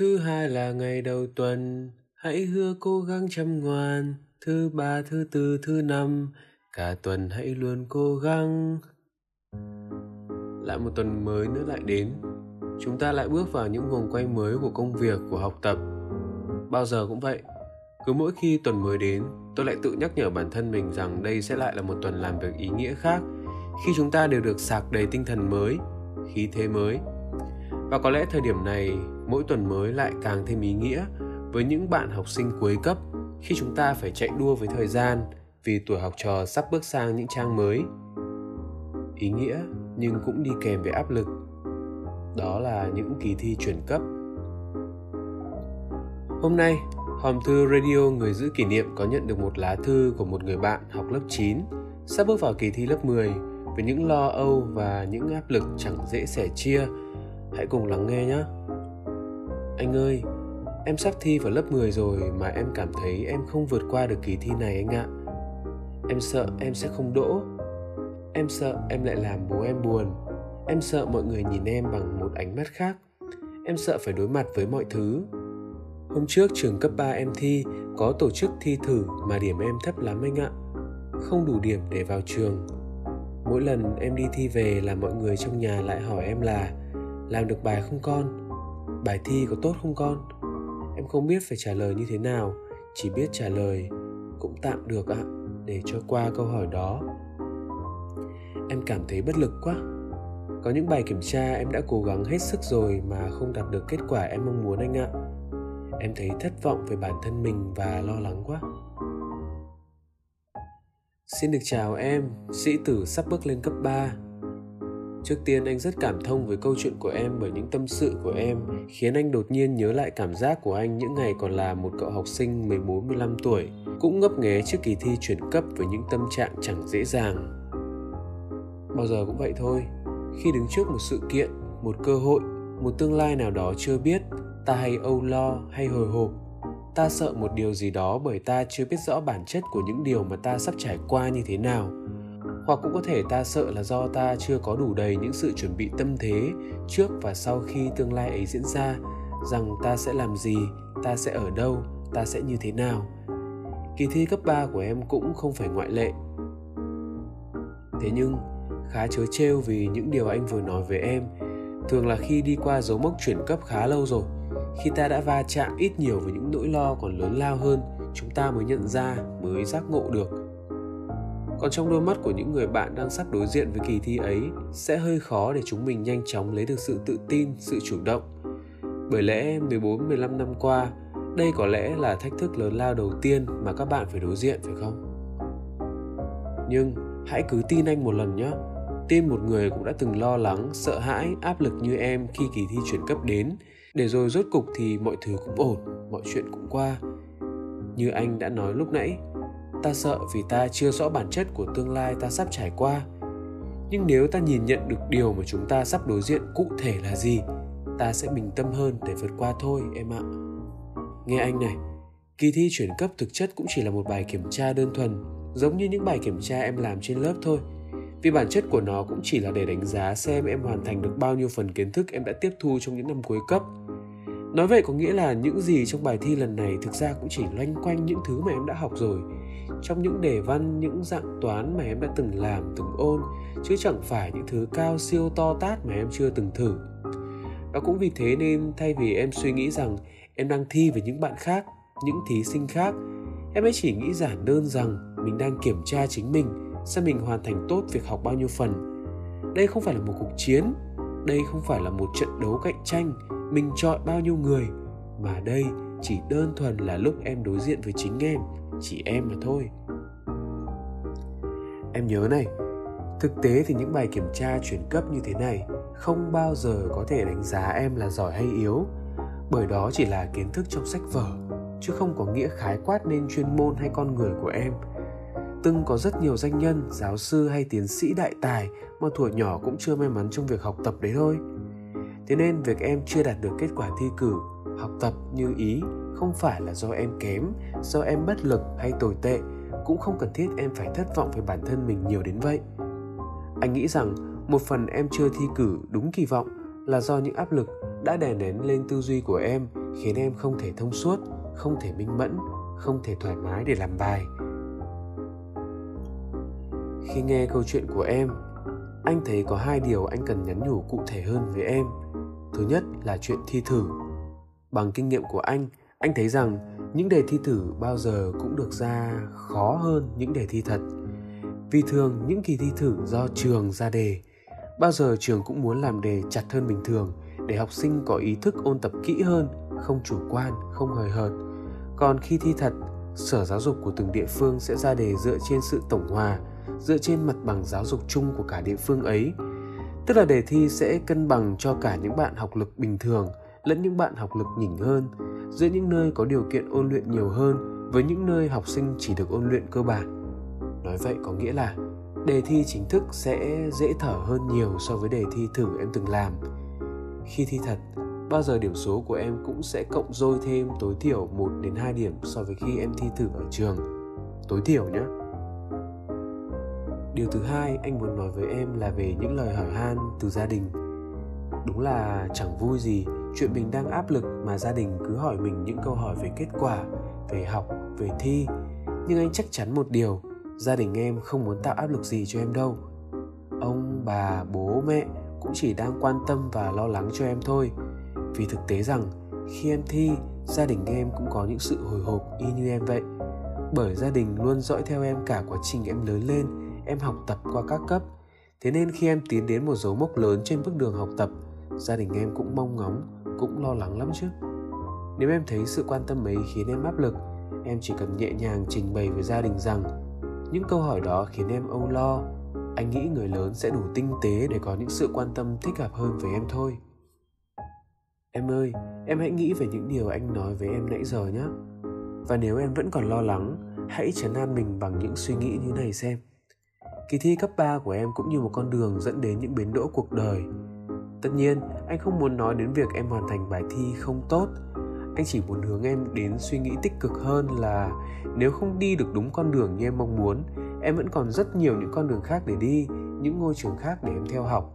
thứ hai là ngày đầu tuần. Hãy hứa cố gắng chăm ngoan. Thứ ba, thứ tư, thứ năm. Cả tuần hãy luôn cố gắng. Lại một tuần mới nữa lại đến. Chúng ta lại bước vào những vòng quay mới của công việc, của học tập. Bao giờ cũng vậy, cứ mỗi khi tuần mới đến, tôi lại tự nhắc nhở bản thân mình rằng đây sẽ lại là một tuần làm việc ý nghĩa khác. Khi chúng ta đều được sạc đầy tinh thần mới, khí thế mới và có lẽ thời điểm này, mỗi tuần mới lại càng thêm ý nghĩa với những bạn học sinh cuối cấp khi chúng ta phải chạy đua với thời gian vì tuổi học trò sắp bước sang những trang mới. Ý nghĩa nhưng cũng đi kèm với áp lực. Đó là những kỳ thi chuyển cấp. Hôm nay, hòm thư radio người giữ kỷ niệm có nhận được một lá thư của một người bạn học lớp 9 sắp bước vào kỳ thi lớp 10 với những lo âu và những áp lực chẳng dễ sẻ chia hãy cùng lắng nghe nhé. Anh ơi, em sắp thi vào lớp 10 rồi mà em cảm thấy em không vượt qua được kỳ thi này anh ạ. Em sợ em sẽ không đỗ. Em sợ em lại làm bố em buồn. Em sợ mọi người nhìn em bằng một ánh mắt khác. Em sợ phải đối mặt với mọi thứ. Hôm trước trường cấp 3 em thi, có tổ chức thi thử mà điểm em thấp lắm anh ạ. Không đủ điểm để vào trường. Mỗi lần em đi thi về là mọi người trong nhà lại hỏi em là làm được bài không con bài thi có tốt không con? Em không biết phải trả lời như thế nào chỉ biết trả lời cũng tạm được ạ để cho qua câu hỏi đó. Em cảm thấy bất lực quá. Có những bài kiểm tra em đã cố gắng hết sức rồi mà không đạt được kết quả em mong muốn anh ạ. Em thấy thất vọng về bản thân mình và lo lắng quá. Xin được chào em, sĩ tử sắp bước lên cấp 3 Trước tiên anh rất cảm thông với câu chuyện của em bởi những tâm sự của em khiến anh đột nhiên nhớ lại cảm giác của anh những ngày còn là một cậu học sinh 14-15 tuổi, cũng ngấp nghé trước kỳ thi chuyển cấp với những tâm trạng chẳng dễ dàng. Bao giờ cũng vậy thôi, khi đứng trước một sự kiện, một cơ hội, một tương lai nào đó chưa biết, ta hay âu lo hay hồi hộp. Ta sợ một điều gì đó bởi ta chưa biết rõ bản chất của những điều mà ta sắp trải qua như thế nào hoặc cũng có thể ta sợ là do ta chưa có đủ đầy những sự chuẩn bị tâm thế trước và sau khi tương lai ấy diễn ra, rằng ta sẽ làm gì, ta sẽ ở đâu, ta sẽ như thế nào. Kỳ thi cấp 3 của em cũng không phải ngoại lệ. Thế nhưng, khá chớ trêu vì những điều anh vừa nói với em. Thường là khi đi qua dấu mốc chuyển cấp khá lâu rồi, khi ta đã va chạm ít nhiều với những nỗi lo còn lớn lao hơn, chúng ta mới nhận ra, mới giác ngộ được còn trong đôi mắt của những người bạn đang sắp đối diện với kỳ thi ấy sẽ hơi khó để chúng mình nhanh chóng lấy được sự tự tin, sự chủ động. Bởi lẽ 14-15 năm qua, đây có lẽ là thách thức lớn lao đầu tiên mà các bạn phải đối diện phải không? Nhưng hãy cứ tin anh một lần nhé. Tin một người cũng đã từng lo lắng, sợ hãi, áp lực như em khi kỳ thi chuyển cấp đến, để rồi rốt cục thì mọi thứ cũng ổn, mọi chuyện cũng qua. Như anh đã nói lúc nãy, ta sợ vì ta chưa rõ bản chất của tương lai ta sắp trải qua. Nhưng nếu ta nhìn nhận được điều mà chúng ta sắp đối diện cụ thể là gì, ta sẽ bình tâm hơn để vượt qua thôi, em ạ. Nghe anh này, kỳ thi chuyển cấp thực chất cũng chỉ là một bài kiểm tra đơn thuần, giống như những bài kiểm tra em làm trên lớp thôi. Vì bản chất của nó cũng chỉ là để đánh giá xem em hoàn thành được bao nhiêu phần kiến thức em đã tiếp thu trong những năm cuối cấp nói vậy có nghĩa là những gì trong bài thi lần này thực ra cũng chỉ loanh quanh những thứ mà em đã học rồi. Trong những đề văn, những dạng toán mà em đã từng làm, từng ôn, chứ chẳng phải những thứ cao siêu to tát mà em chưa từng thử. Và cũng vì thế nên thay vì em suy nghĩ rằng em đang thi với những bạn khác, những thí sinh khác, em ấy chỉ nghĩ giản đơn rằng mình đang kiểm tra chính mình, xem mình hoàn thành tốt việc học bao nhiêu phần. Đây không phải là một cuộc chiến, đây không phải là một trận đấu cạnh tranh mình chọn bao nhiêu người. Mà đây chỉ đơn thuần là lúc em đối diện với chính em, chỉ em mà thôi. Em nhớ này, thực tế thì những bài kiểm tra chuyển cấp như thế này không bao giờ có thể đánh giá em là giỏi hay yếu. Bởi đó chỉ là kiến thức trong sách vở, chứ không có nghĩa khái quát nên chuyên môn hay con người của em. Từng có rất nhiều danh nhân, giáo sư hay tiến sĩ đại tài mà thuở nhỏ cũng chưa may mắn trong việc học tập đấy thôi thế nên việc em chưa đạt được kết quả thi cử, học tập như ý không phải là do em kém, do em bất lực hay tồi tệ, cũng không cần thiết em phải thất vọng về bản thân mình nhiều đến vậy. Anh nghĩ rằng một phần em chưa thi cử đúng kỳ vọng là do những áp lực đã đè nén lên tư duy của em, khiến em không thể thông suốt, không thể minh mẫn, không thể thoải mái để làm bài. Khi nghe câu chuyện của em, anh thấy có hai điều anh cần nhắn nhủ cụ thể hơn với em thứ nhất là chuyện thi thử. Bằng kinh nghiệm của anh anh thấy rằng những đề thi thử bao giờ cũng được ra khó hơn những đề thi thật. Vì thường những kỳ thi thử do trường ra đề, bao giờ trường cũng muốn làm đề chặt hơn bình thường để học sinh có ý thức ôn tập kỹ hơn, không chủ quan, không hời hợt. Còn khi thi thật, sở giáo dục của từng địa phương sẽ ra đề dựa trên sự tổng hòa, dựa trên mặt bằng giáo dục chung của cả địa phương ấy tức là đề thi sẽ cân bằng cho cả những bạn học lực bình thường lẫn những bạn học lực nhỉnh hơn, giữa những nơi có điều kiện ôn luyện nhiều hơn với những nơi học sinh chỉ được ôn luyện cơ bản nói vậy có nghĩa là đề thi chính thức sẽ dễ thở hơn nhiều so với đề thi thử em từng làm khi thi thật, bao giờ điểm số của em cũng sẽ cộng dôi thêm tối thiểu 1 đến 2 điểm so với khi em thi thử ở trường. Tối thiểu nhé. Điều thứ hai anh muốn nói với em là về những lời hỏi han từ gia đình. Đúng là chẳng vui gì chuyện mình đang áp lực mà gia đình cứ hỏi mình những câu hỏi về kết quả, về học, về thi. Nhưng anh chắc chắn một điều, gia đình em không muốn tạo áp lực gì cho em đâu. Ông, bà, bố, mẹ cũng chỉ đang quan tâm và lo lắng cho em thôi vì thực tế rằng khi em thi gia đình em cũng có những sự hồi hộp y như em vậy bởi gia đình luôn dõi theo em cả quá trình em lớn lên em học tập qua các cấp. Thế nên khi em tiến đến một dấu mốc lớn trên bước đường học tập, gia đình em cũng mong ngóng, cũng lo lắng lắm chứ. Nếu em thấy sự quan tâm ấy khiến em áp lực, em chỉ cần nhẹ nhàng trình bày với gia đình rằng những câu hỏi đó khiến em âu lo. Anh nghĩ người lớn sẽ đủ tinh tế để có những sự quan tâm thích hợp hơn với em thôi. Em ơi, em hãy nghĩ về những điều anh nói với em nãy giờ nhé. Và nếu em vẫn còn lo lắng, hãy chấn an mình bằng những suy nghĩ như này xem kỳ thi cấp 3 của em cũng như một con đường dẫn đến những biến đỗ cuộc đời. Tất nhiên, anh không muốn nói đến việc em hoàn thành bài thi không tốt. Anh chỉ muốn hướng em đến suy nghĩ tích cực hơn là nếu không đi được đúng con đường như em mong muốn, em vẫn còn rất nhiều những con đường khác để đi, những ngôi trường khác để em theo học.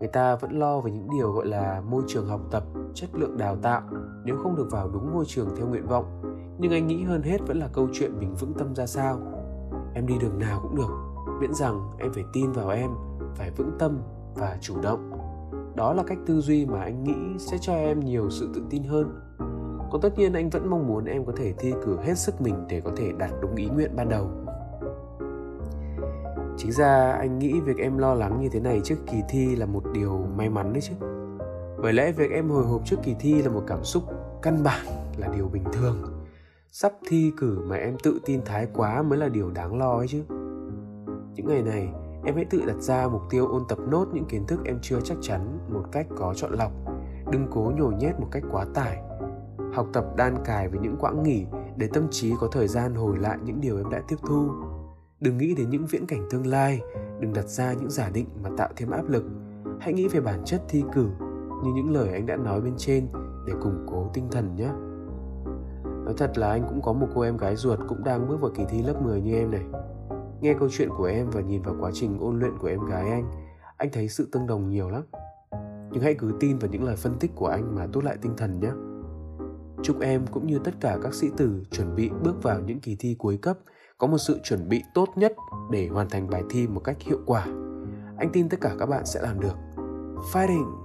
Người ta vẫn lo về những điều gọi là môi trường học tập, chất lượng đào tạo, nếu không được vào đúng ngôi trường theo nguyện vọng. Nhưng anh nghĩ hơn hết vẫn là câu chuyện mình vững tâm ra sao. Em đi đường nào cũng được miễn rằng em phải tin vào em, phải vững tâm và chủ động. Đó là cách tư duy mà anh nghĩ sẽ cho em nhiều sự tự tin hơn. Còn tất nhiên anh vẫn mong muốn em có thể thi cử hết sức mình để có thể đạt đúng ý nguyện ban đầu. Chính ra anh nghĩ việc em lo lắng như thế này trước kỳ thi là một điều may mắn đấy chứ. Bởi lẽ việc em hồi hộp trước kỳ thi là một cảm xúc căn bản là điều bình thường. Sắp thi cử mà em tự tin thái quá mới là điều đáng lo ấy chứ những ngày này, em hãy tự đặt ra mục tiêu ôn tập nốt những kiến thức em chưa chắc chắn một cách có chọn lọc. Đừng cố nhồi nhét một cách quá tải. Học tập đan cài với những quãng nghỉ để tâm trí có thời gian hồi lại những điều em đã tiếp thu. Đừng nghĩ đến những viễn cảnh tương lai, đừng đặt ra những giả định mà tạo thêm áp lực. Hãy nghĩ về bản chất thi cử, như những lời anh đã nói bên trên, để củng cố tinh thần nhé. Nói thật là anh cũng có một cô em gái ruột cũng đang bước vào kỳ thi lớp 10 như em này nghe câu chuyện của em và nhìn vào quá trình ôn luyện của em gái anh anh thấy sự tương đồng nhiều lắm. Nhưng hãy cứ tin vào những lời phân tích của anh mà tốt lại tinh thần nhé. Chúc em cũng như tất cả các sĩ tử chuẩn bị bước vào những kỳ thi cuối cấp, có một sự chuẩn bị tốt nhất để hoàn thành bài thi một cách hiệu quả. Anh tin tất cả các bạn sẽ làm được. Fighting!